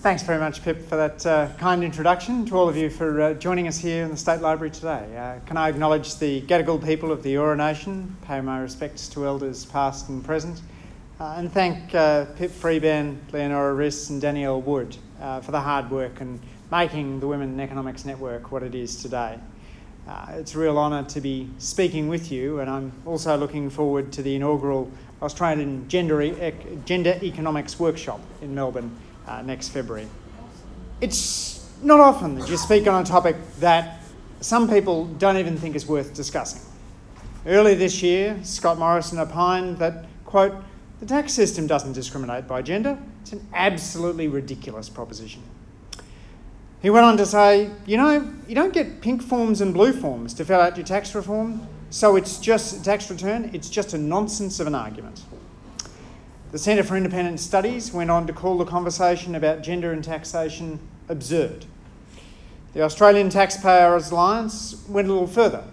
Thanks very much, Pip, for that uh, kind introduction. To all of you for uh, joining us here in the State Library today. Uh, can I acknowledge the Gadigal people of the Eora Nation, pay my respects to elders past and present, uh, and thank uh, Pip Freebairn, Leonora Risse, and Danielle Wood uh, for the hard work and making the Women in Economics Network what it is today. it's a real honour to be speaking with you, and I'm also looking forward to the inaugural Australian Gender, e- Gender Economics Workshop in Melbourne uh, next February. It's not often that you speak on a topic that some people don't even think is worth discussing. Earlier this year, Scott Morrison opined that, quote, the tax system doesn't discriminate by gender. It's an absolutely ridiculous proposition. He went on to say, you know, you don't get pink forms and blue forms to fill out your tax reform, so it's just tax return, it's just a nonsense of an argument. The Centre for Independent Studies went on to call the conversation about gender and taxation absurd. The Australian Taxpayers Alliance went a little further.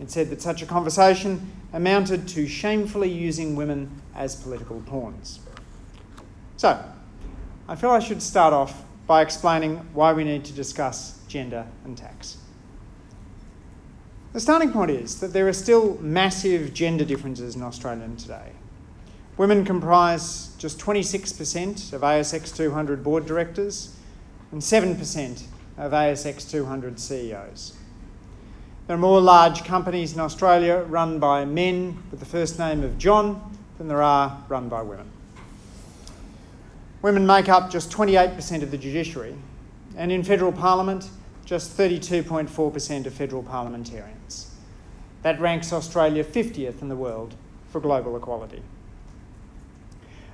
It said that such a conversation amounted to shamefully using women as political pawns. So, I feel I should start off by explaining why we need to discuss gender and tax. The starting point is that there are still massive gender differences in Australia today. Women comprise just 26% of ASX 200 board directors and 7% of ASX 200 CEOs. There are more large companies in Australia run by men with the first name of John than there are run by women. Women make up just 28% of the judiciary, and in federal parliament, just 32.4% of federal parliamentarians. That ranks Australia 50th in the world for global equality.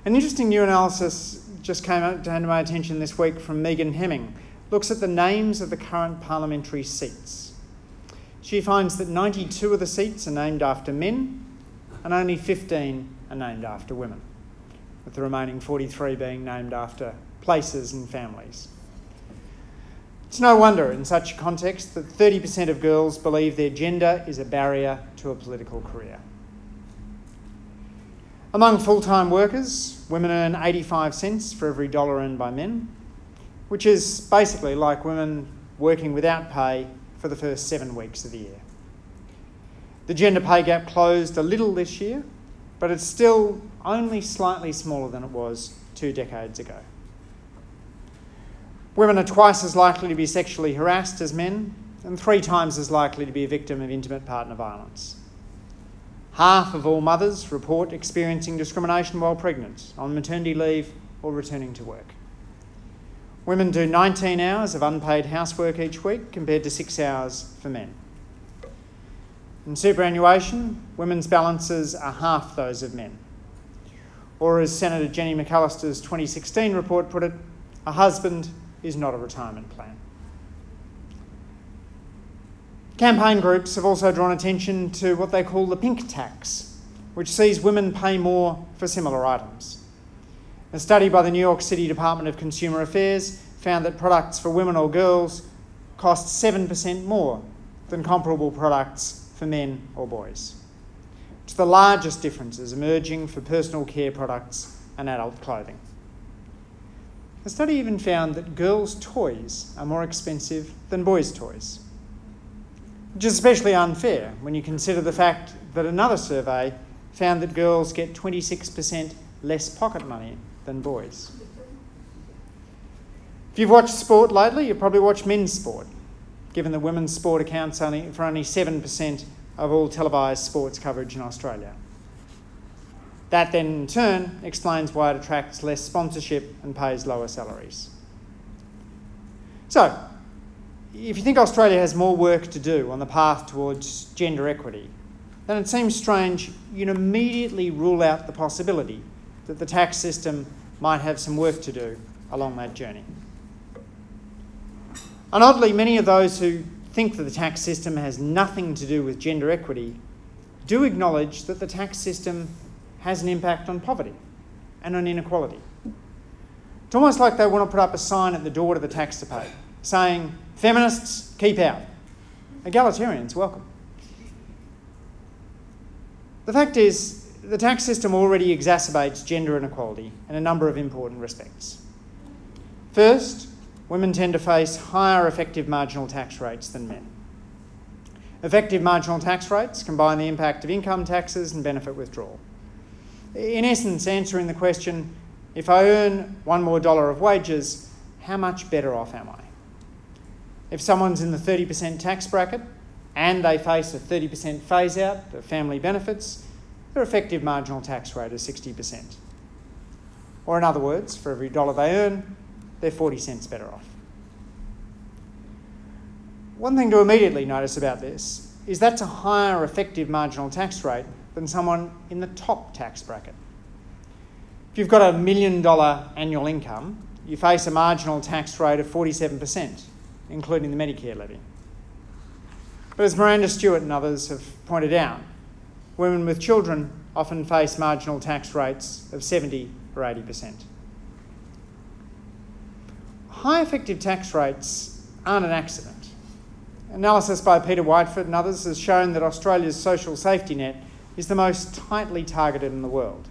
An interesting new analysis just came to my attention this week from Megan Hemming. Looks at the names of the current parliamentary seats. She finds that 92 of the seats are named after men and only 15 are named after women, with the remaining 43 being named after places and families. It's no wonder in such a context that 30% of girls believe their gender is a barrier to a political career. Among full time workers, women earn 85 cents for every dollar earned by men, which is basically like women working without pay for the first seven weeks of the year. The gender pay gap closed a little this year, but it's still only slightly smaller than it was two decades ago. Women are twice as likely to be sexually harassed as men, and three times as likely to be a victim of intimate partner violence. Half of all mothers report experiencing discrimination while pregnant, on maternity leave, or returning to work. Women do 19 hours of unpaid housework each week compared to six hours for men. In superannuation, women's balances are half those of men. Or, as Senator Jenny McAllister's 2016 report put it, a husband is not a retirement plan. Campaign groups have also drawn attention to what they call the pink tax, which sees women pay more for similar items. A study by the New York City Department of Consumer Affairs found that products for women or girls cost 7% more than comparable products for men or boys. It's the largest differences emerging for personal care products and adult clothing. The study even found that girls' toys are more expensive than boys' toys which is especially unfair when you consider the fact that another survey found that girls get 26% less pocket money than boys. If you've watched sport lately, you've probably watched men's sport, given that women's sport accounts only for only 7% of all televised sports coverage in Australia. That then, in turn, explains why it attracts less sponsorship and pays lower salaries. So, if you think Australia has more work to do on the path towards gender equity, then it seems strange you'd immediately rule out the possibility that the tax system might have some work to do along that journey. And oddly, many of those who think that the tax system has nothing to do with gender equity do acknowledge that the tax system has an impact on poverty and on inequality. It's almost like they want to put up a sign at the door to the tax to pay saying, Feminists, keep out. Egalitarians, welcome. The fact is, the tax system already exacerbates gender inequality in a number of important respects. First, women tend to face higher effective marginal tax rates than men. Effective marginal tax rates combine the impact of income taxes and benefit withdrawal. In essence, answering the question if I earn one more dollar of wages, how much better off am I? If someone's in the 30% tax bracket and they face a 30% phase out of family benefits, their effective marginal tax rate is 60%. Or, in other words, for every dollar they earn, they're 40 cents better off. One thing to immediately notice about this is that's a higher effective marginal tax rate than someone in the top tax bracket. If you've got a million dollar annual income, you face a marginal tax rate of 47%, including the Medicare levy. But as Miranda Stewart and others have pointed out, women with children often face marginal tax rates of 70 or 80%. High effective tax rates aren't an accident. Analysis by Peter Whiteford and others has shown that Australia's social safety net is the most tightly targeted in the world.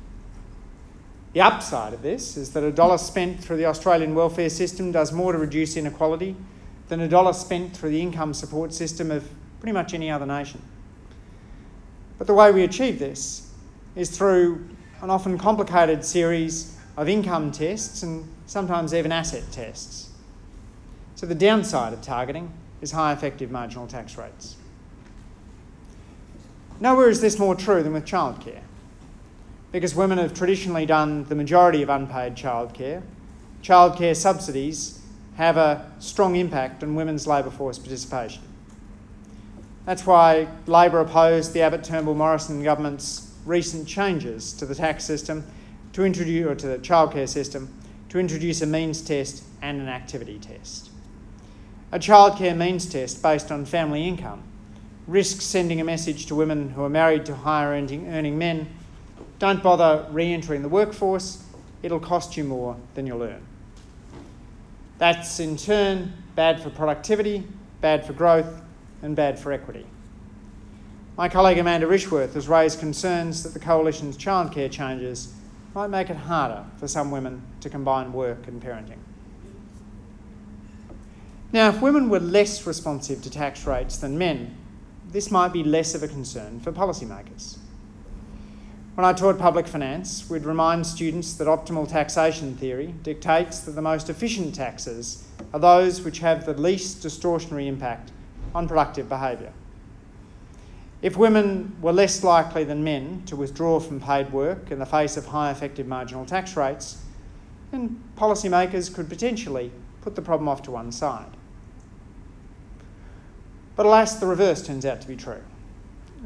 The upside of this is that a dollar spent through the Australian welfare system does more to reduce inequality than a dollar spent through the income support system of pretty much any other nation. But the way we achieve this is through an often complicated series of income tests and sometimes even asset tests. So the downside of targeting is high effective marginal tax rates. Nowhere is this more true than with childcare. Because women have traditionally done the majority of unpaid childcare, childcare subsidies have a strong impact on women's labour force participation. That's why Labor opposed the Abbott Turnbull Morrison government's recent changes to the tax system to introduce or to the childcare system to introduce a means test and an activity test. A childcare means test based on family income risks sending a message to women who are married to higher earning men don't bother re entering the workforce, it'll cost you more than you'll earn. That's in turn bad for productivity, bad for growth, and bad for equity. My colleague Amanda Rishworth has raised concerns that the Coalition's childcare changes might make it harder for some women to combine work and parenting. Now, if women were less responsive to tax rates than men, this might be less of a concern for policymakers. When I taught public finance, we'd remind students that optimal taxation theory dictates that the most efficient taxes are those which have the least distortionary impact on productive behaviour. If women were less likely than men to withdraw from paid work in the face of high effective marginal tax rates, then policymakers could potentially put the problem off to one side. But alas, the reverse turns out to be true.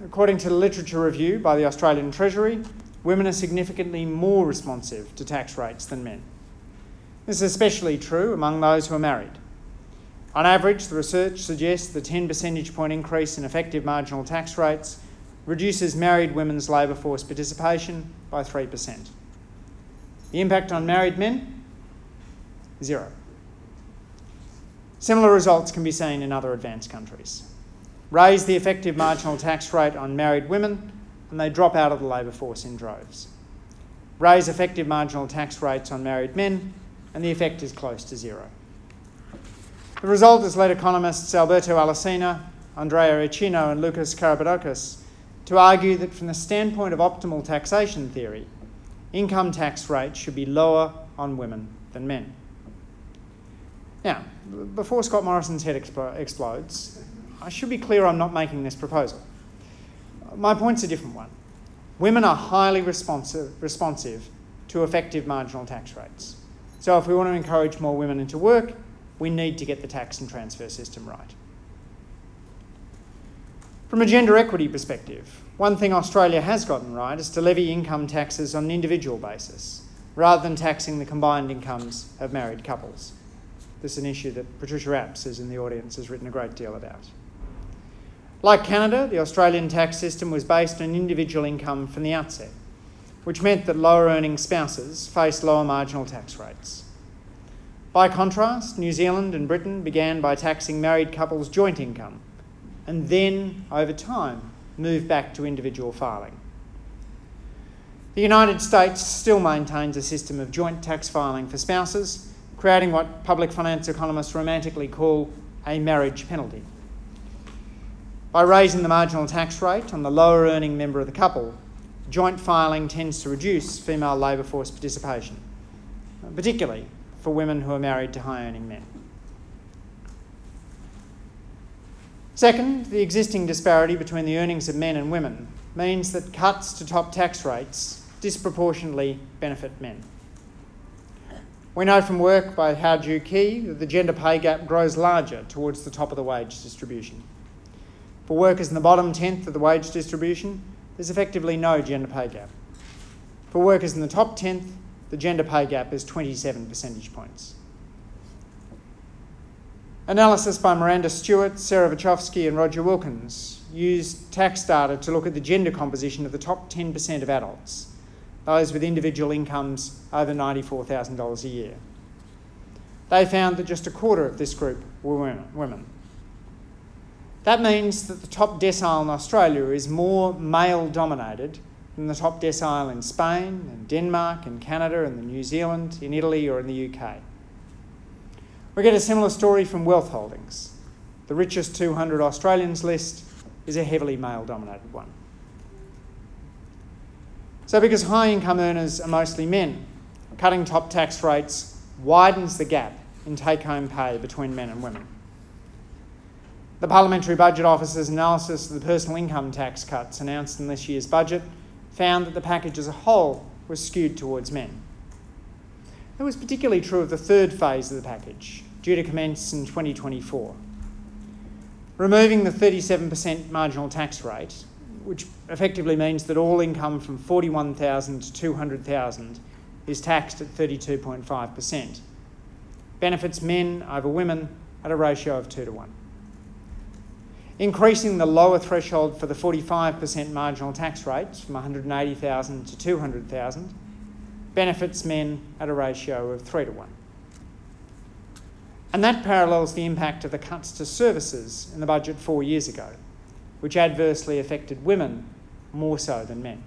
According to the literature review by the Australian Treasury, women are significantly more responsive to tax rates than men. This is especially true among those who are married. On average, the research suggests the 10 percentage point increase in effective marginal tax rates reduces married women's labour force participation by 3%. The impact on married men? Zero. Similar results can be seen in other advanced countries. Raise the effective marginal tax rate on married women, and they drop out of the labour force in droves. Raise effective marginal tax rates on married men, and the effect is close to zero. The result has led economists Alberto Alesina, Andrea Ichino, and Lucas Karabarbounis to argue that from the standpoint of optimal taxation theory, income tax rates should be lower on women than men. Now, before Scott Morrison's head explodes, I should be clear I'm not making this proposal. My point's a different one. Women are highly responsive, responsive to effective marginal tax rates. So, if we want to encourage more women into work, we need to get the tax and transfer system right. From a gender equity perspective, one thing Australia has gotten right is to levy income taxes on an individual basis, rather than taxing the combined incomes of married couples. This is an issue that Patricia Apps, who's in the audience, has written a great deal about. Like Canada, the Australian tax system was based on individual income from the outset, which meant that lower earning spouses faced lower marginal tax rates. By contrast, New Zealand and Britain began by taxing married couples' joint income and then, over time, moved back to individual filing. The United States still maintains a system of joint tax filing for spouses creating what public finance economists romantically call a marriage penalty. By raising the marginal tax rate on the lower earning member of the couple, joint filing tends to reduce female labour force participation, particularly for women who are married to high earning men. Second, the existing disparity between the earnings of men and women means that cuts to top tax rates disproportionately benefit men. We know from work by Joo Kee that the gender pay gap grows larger towards the top of the wage distribution. For workers in the bottom tenth of the wage distribution, there's effectively no gender pay gap. For workers in the top tenth, the gender pay gap is 27 percentage points. Analysis by Miranda Stewart, Sarah Wachowski, and Roger Wilkins used tax data to look at the gender composition of the top 10% of adults, those with individual incomes over $94,000 a year. They found that just a quarter of this group were women. That means that the top decile in Australia is more male dominated than the top decile in Spain and Denmark and Canada and the New Zealand, in Italy or in the UK. We get a similar story from wealth holdings. The richest 200 Australians list is a heavily male dominated one. So, because high income earners are mostly men, cutting top tax rates widens the gap in take home pay between men and women. The Parliamentary Budget Office's analysis of the personal income tax cuts announced in this year's budget found that the package as a whole was skewed towards men. That was particularly true of the third phase of the package, due to commence in 2024. Removing the 37% marginal tax rate, which effectively means that all income from 41,000 to 200,000 is taxed at 32.5%, benefits men over women at a ratio of 2 to 1 increasing the lower threshold for the 45% marginal tax rates from 180,000 to 200,000 benefits men at a ratio of 3 to 1. And that parallels the impact of the cuts to services in the budget four years ago, which adversely affected women more so than men.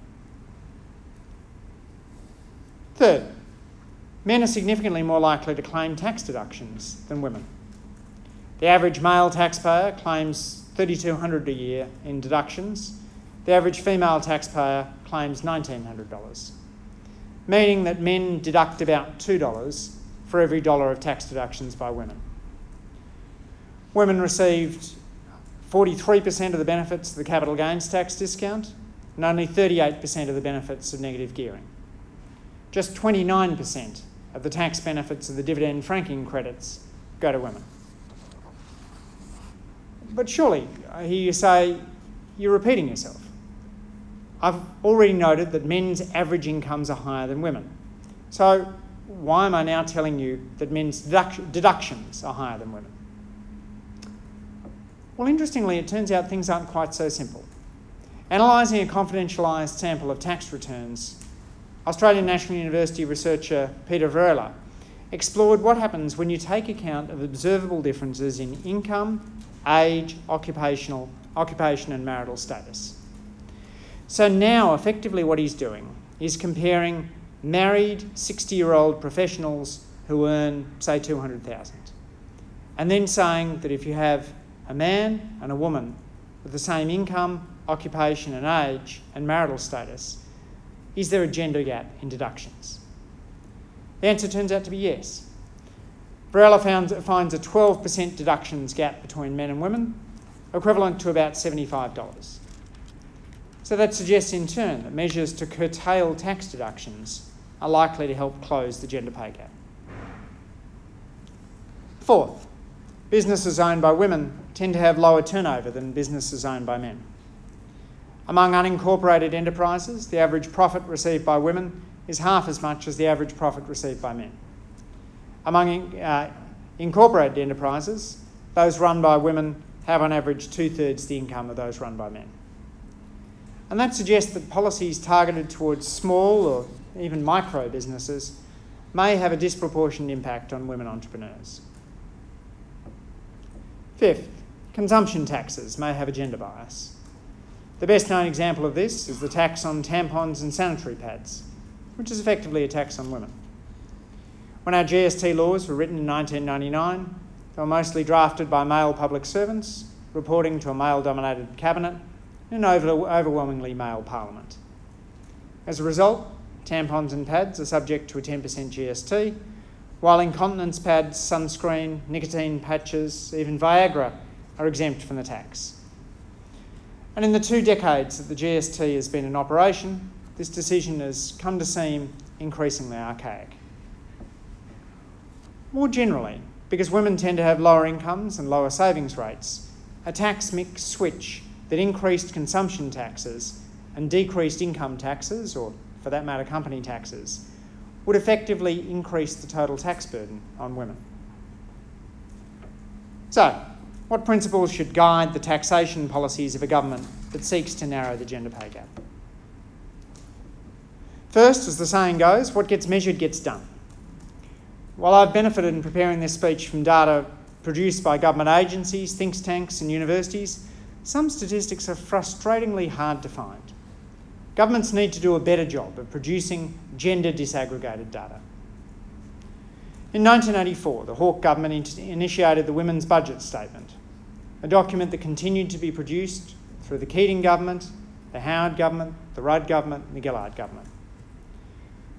Third, men are significantly more likely to claim tax deductions than women. The average male taxpayer claims 3200 a year in deductions. The average female taxpayer claims $1,900, meaning that men deduct about $2 for every dollar of tax deductions by women. Women received 43% of the benefits of the capital gains tax discount and only 38% of the benefits of negative gearing. Just 29% of the tax benefits of the dividend franking credits go to women. But surely, uh, I hear you say, you're repeating yourself. I've already noted that men's average incomes are higher than women. So, why am I now telling you that men's deductions are higher than women? Well, interestingly, it turns out things aren't quite so simple. Analysing a confidentialised sample of tax returns, Australian National University researcher Peter Varela explored what happens when you take account of observable differences in income age, occupational, occupation, and marital status. So now, effectively, what he's doing is comparing married 60 year old professionals who earn, say, 200,000, and then saying that if you have a man and a woman with the same income, occupation, and age, and marital status, is there a gender gap in deductions? The answer turns out to be yes. Found, finds a 12% deductions gap between men and women, equivalent to about $75. So that suggests in turn that measures to curtail tax deductions are likely to help close the gender pay gap. Fourth, businesses owned by women tend to have lower turnover than businesses owned by men. Among unincorporated enterprises, the average profit received by women is half as much as the average profit received by men. Among uh, incorporated enterprises, those run by women have on average two thirds the income of those run by men. And that suggests that policies targeted towards small or even micro businesses may have a disproportionate impact on women entrepreneurs. Fifth, consumption taxes may have a gender bias. The best known example of this is the tax on tampons and sanitary pads, which is effectively a tax on women. When our GST laws were written in 1999, they were mostly drafted by male public servants, reporting to a male dominated cabinet and an overwhelmingly male parliament. As a result, tampons and pads are subject to a 10% GST, while incontinence pads, sunscreen, nicotine patches, even Viagra are exempt from the tax. And in the two decades that the GST has been in operation, this decision has come to seem increasingly archaic. More generally, because women tend to have lower incomes and lower savings rates, a tax mix switch that increased consumption taxes and decreased income taxes, or for that matter, company taxes, would effectively increase the total tax burden on women. So, what principles should guide the taxation policies of a government that seeks to narrow the gender pay gap? First, as the saying goes, what gets measured gets done. While I've benefited in preparing this speech from data produced by government agencies, think tanks, and universities, some statistics are frustratingly hard to find. Governments need to do a better job of producing gender disaggregated data. In 1984, the Hawke government initiated the Women's Budget Statement, a document that continued to be produced through the Keating government, the Howard government, the Rudd government, and the Gillard government.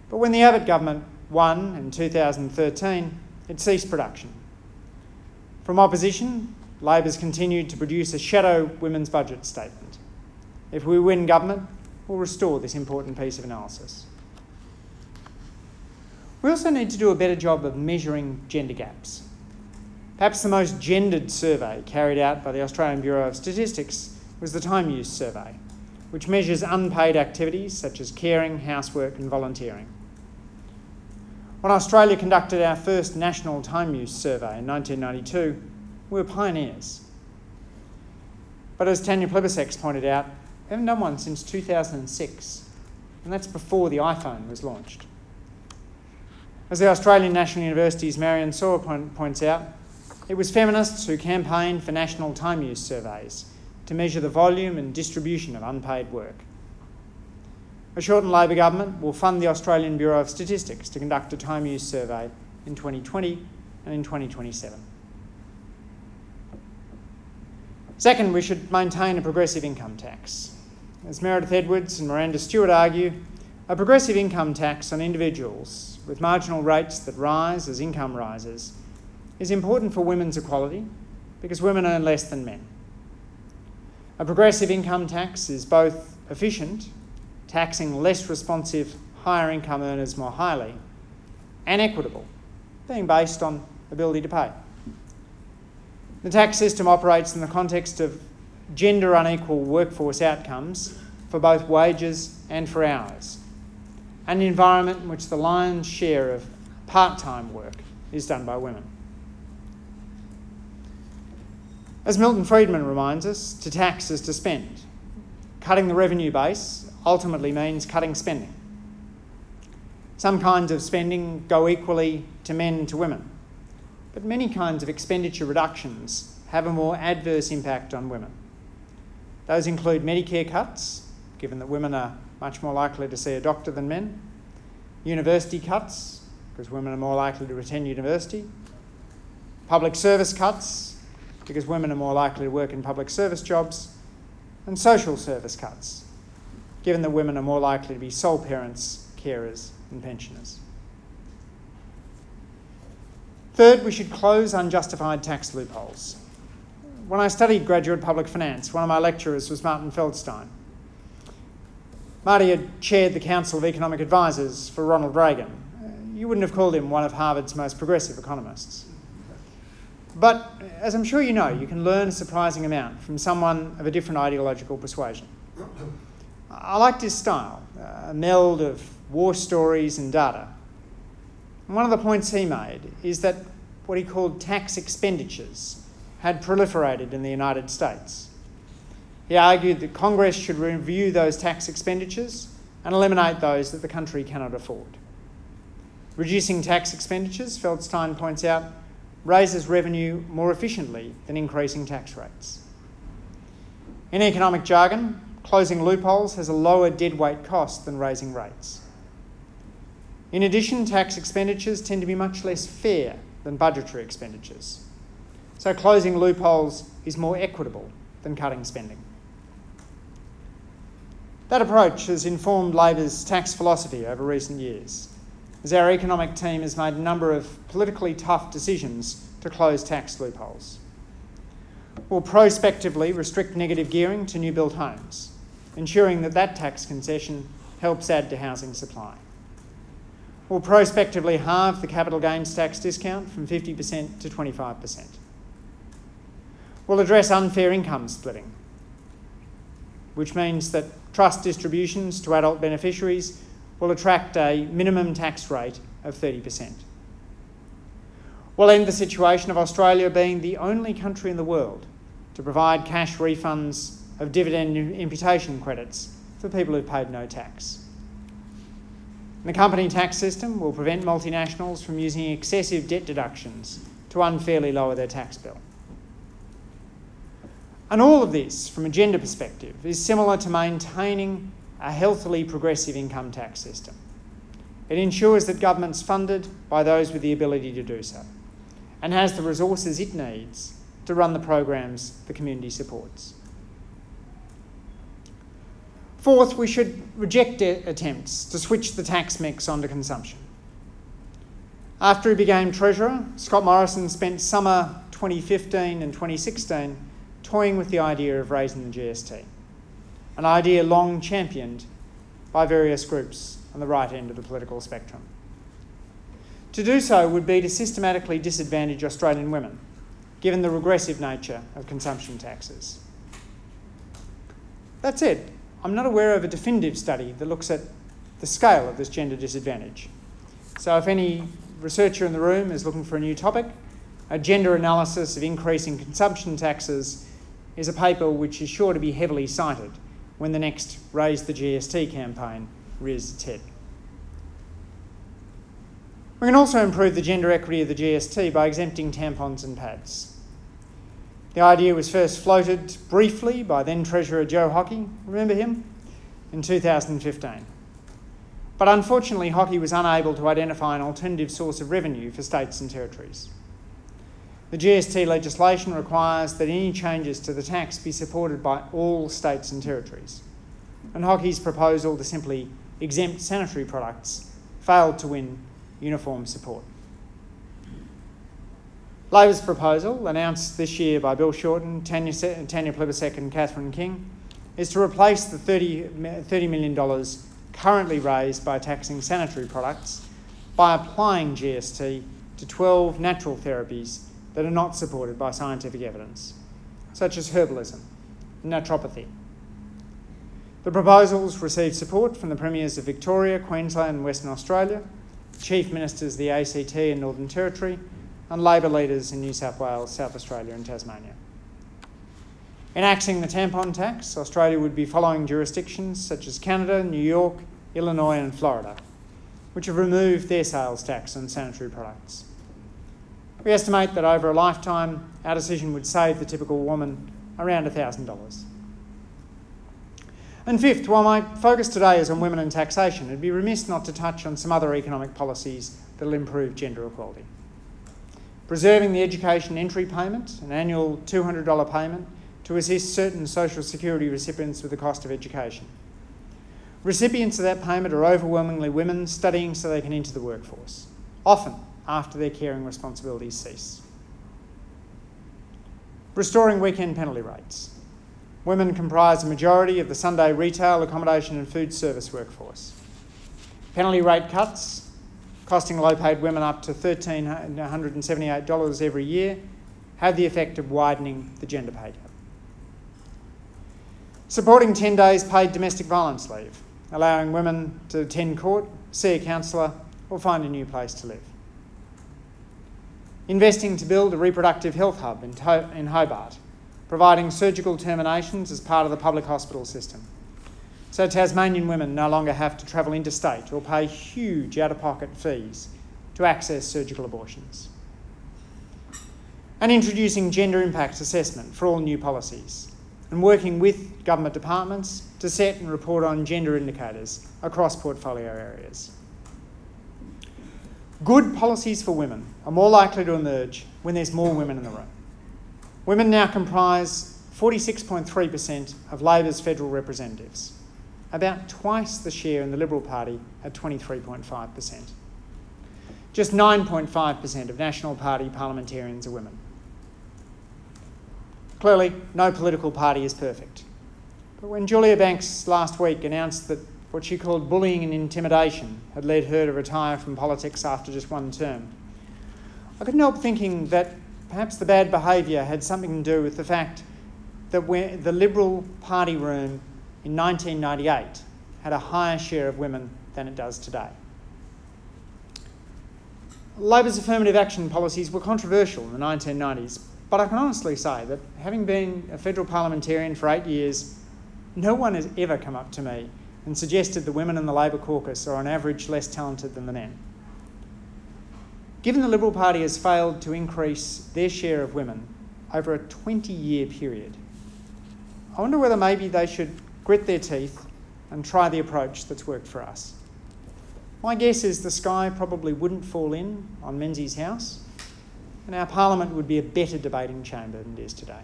But when the Abbott government won in 2013, it ceased production. From opposition, Labor's continued to produce a shadow women's budget statement. If we win government, we'll restore this important piece of analysis. We also need to do a better job of measuring gender gaps. Perhaps the most gendered survey carried out by the Australian Bureau of Statistics was the Time Use Survey, which measures unpaid activities such as caring, housework, and volunteering. When Australia conducted our first national time use survey in 1992, we were pioneers. But as Tanya Plibersek pointed out, we haven't done one since 2006, and that's before the iPhone was launched. As the Australian National University's Marian Sawer points out, it was feminists who campaigned for national time use surveys to measure the volume and distribution of unpaid work. A shortened Labor government will fund the Australian Bureau of Statistics to conduct a time use survey in 2020 and in 2027. Second, we should maintain a progressive income tax. As Meredith Edwards and Miranda Stewart argue, a progressive income tax on individuals with marginal rates that rise as income rises is important for women's equality because women earn less than men. A progressive income tax is both efficient, taxing less responsive higher income earners more highly, and equitable, being based on ability to pay. The tax system operates in the context of gender unequal workforce outcomes for both wages and for hours, an environment in which the lion's share of part time work is done by women. As Milton Friedman reminds us, to tax is to spend. Cutting the revenue base ultimately means cutting spending. Some kinds of spending go equally to men and to women, but many kinds of expenditure reductions have a more adverse impact on women. Those include Medicare cuts, given that women are much more likely to see a doctor than men, university cuts, because women are more likely to attend university, public service cuts, because women are more likely to work in public service jobs, and social service cuts, given that women are more likely to be sole parents, carers, and pensioners. Third, we should close unjustified tax loopholes. When I studied graduate public finance, one of my lecturers was Martin Feldstein. Marty had chaired the Council of Economic Advisers for Ronald Reagan. You wouldn't have called him one of Harvard's most progressive economists. But as I'm sure you know, you can learn a surprising amount from someone of a different ideological persuasion. I liked his style, a meld of war stories and data. And one of the points he made is that what he called tax expenditures had proliferated in the United States. He argued that Congress should review those tax expenditures and eliminate those that the country cannot afford. Reducing tax expenditures, Feldstein points out, raises revenue more efficiently than increasing tax rates. In economic jargon, closing loopholes has a lower deadweight cost than raising rates. In addition, tax expenditures tend to be much less fair than budgetary expenditures. So closing loopholes is more equitable than cutting spending. That approach has informed Labor's tax philosophy over recent years, as our economic team has made a number of politically tough decisions to close tax loopholes. We'll prospectively restrict negative gearing to new built homes, ensuring that that tax concession helps add to housing supply. We'll prospectively halve the capital gains tax discount from 50% to 25%. We'll address unfair income splitting, which means that trust distributions to adult beneficiaries will attract a minimum tax rate of 30%. We'll end the situation of Australia being the only country in the world to provide cash refunds of dividend imputation credits for people who've paid no tax. The company tax system will prevent multinationals from using excessive debt deductions to unfairly lower their tax bill. And all of this, from a gender perspective, is similar to maintaining a healthily progressive income tax system. It ensures that government's funded by those with the ability to do so and has the resources it needs to run the programs the community supports. Fourth, we should reject attempts to switch the tax mix onto consumption. After he became Treasurer, Scott Morrison spent summer 2015 and 2016 toying with the idea of raising the GST, an idea long championed by various groups on the right end of the political spectrum. To do so would be to systematically disadvantage Australian women, given the regressive nature of consumption taxes. That said, I'm not aware of a definitive study that looks at the scale of this gender disadvantage. So, if any researcher in the room is looking for a new topic, a gender analysis of increasing consumption taxes is a paper which is sure to be heavily cited when the next Raise the GST campaign rears its head. We can also improve the gender equity of the GST by exempting tampons and pads. The idea was first floated briefly by then Treasurer Joe Hockey, remember him? In 2015. But unfortunately, Hockey was unable to identify an alternative source of revenue for states and territories. The GST legislation requires that any changes to the tax be supported by all states and territories. And Hockey's proposal to simply exempt sanitary products failed to win uniform support. Labor's proposal, announced this year by Bill Shorten, Tanya, Tanya Plibersek, and Catherine King, is to replace the $30, $30 million currently raised by taxing sanitary products by applying GST to 12 natural therapies that are not supported by scientific evidence, such as herbalism and naturopathy. The proposals received support from the Premiers of Victoria, Queensland, and Western Australia, Chief Ministers of the ACT and Northern Territory, and Labor leaders in New South Wales, South Australia, and Tasmania. Enacting the tampon tax, Australia would be following jurisdictions such as Canada, New York, Illinois, and Florida, which have removed their sales tax on sanitary products. We estimate that over a lifetime, our decision would save the typical woman around $1,000. And fifth, while my focus today is on women and taxation, it'd be remiss not to touch on some other economic policies that will improve gender equality. Preserving the education entry payment, an annual $200 payment to assist certain social security recipients with the cost of education. Recipients of that payment are overwhelmingly women studying so they can enter the workforce, often after their caring responsibilities cease. Restoring weekend penalty rates. Women comprise a majority of the Sunday retail, accommodation, and food service workforce. Penalty rate cuts, costing low paid women up to $1,378 every year, have the effect of widening the gender pay gap. Supporting 10 days paid domestic violence leave, allowing women to attend court, see a counsellor, or find a new place to live investing to build a reproductive health hub in, Hobart, providing surgical terminations as part of the public hospital system. So Tasmanian women no longer have to travel interstate or pay huge out of pocket fees to access surgical abortions. And introducing gender impact assessment for all new policies and working with government departments to set and report on gender indicators across portfolio areas. Good policies for women are more likely to emerge when there's more women in the room. Women now comprise 46.3% of Labor's federal representatives, about twice the share in the Liberal Party at 23.5%. Just 9.5% of National Party parliamentarians are women. Clearly, no political party is perfect. But when Julia Banks last week announced that what she called bullying and intimidation had led her to retire from politics after just one term, I couldn't help thinking that perhaps the bad behaviour had something to do with the fact that the Liberal Party room in 1998 had a higher share of women than it does today. Labor's affirmative action policies were controversial in the 1990s, but I can honestly say that having been a federal parliamentarian for eight years, no one has ever come up to me and suggested the women in the Labor caucus are on average less talented than the men. Given the Liberal Party has failed to increase their share of women over a 20 year period, I wonder whether maybe they should grit their teeth and try the approach that's worked for us. My guess is the sky probably wouldn't fall in on Menzies House, and our Parliament would be a better debating chamber than it is today.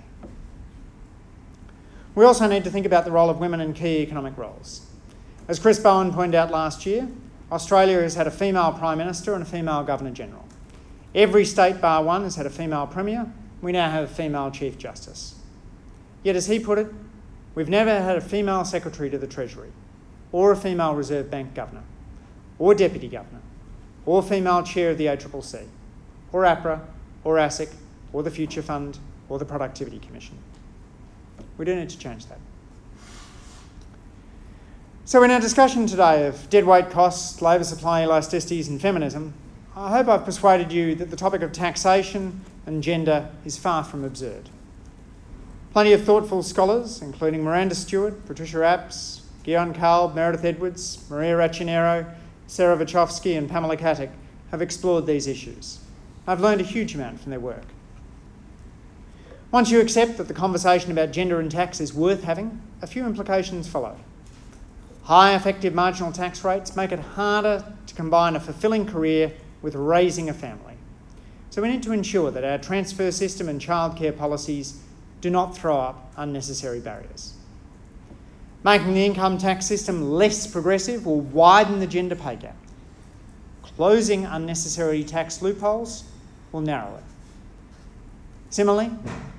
We also need to think about the role of women in key economic roles. As Chris Bowen pointed out last year, Australia has had a female Prime Minister and a female Governor General. Every state, bar one, has had a female Premier. We now have a female Chief Justice. Yet, as he put it, we've never had a female Secretary to the Treasury, or a female Reserve Bank Governor, or Deputy Governor, or female Chair of the ACCC, or APRA, or ASIC, or the Future Fund, or the Productivity Commission. We do need to change that. So, in our discussion today of deadweight costs, labour supply elasticities, and feminism, I hope I've persuaded you that the topic of taxation and gender is far from absurd. Plenty of thoughtful scholars, including Miranda Stewart, Patricia Apps, Guyonne Kalb, Meredith Edwards, Maria Racionero, Sarah Wachowski, and Pamela Katic, have explored these issues. I've learned a huge amount from their work. Once you accept that the conversation about gender and tax is worth having, a few implications follow. High effective marginal tax rates make it harder to combine a fulfilling career with raising a family. So we need to ensure that our transfer system and childcare policies do not throw up unnecessary barriers. Making the income tax system less progressive will widen the gender pay gap. Closing unnecessary tax loopholes will narrow it. Similarly,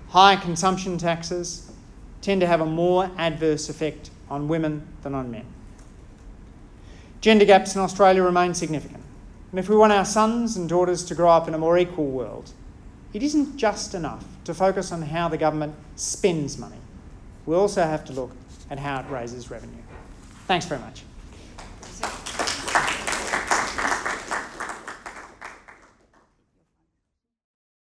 higher consumption taxes tend to have a more adverse effect on women than on men. Gender gaps in Australia remain significant. And if we want our sons and daughters to grow up in a more equal world, it isn't just enough to focus on how the government spends money. We also have to look at how it raises revenue. Thanks very much.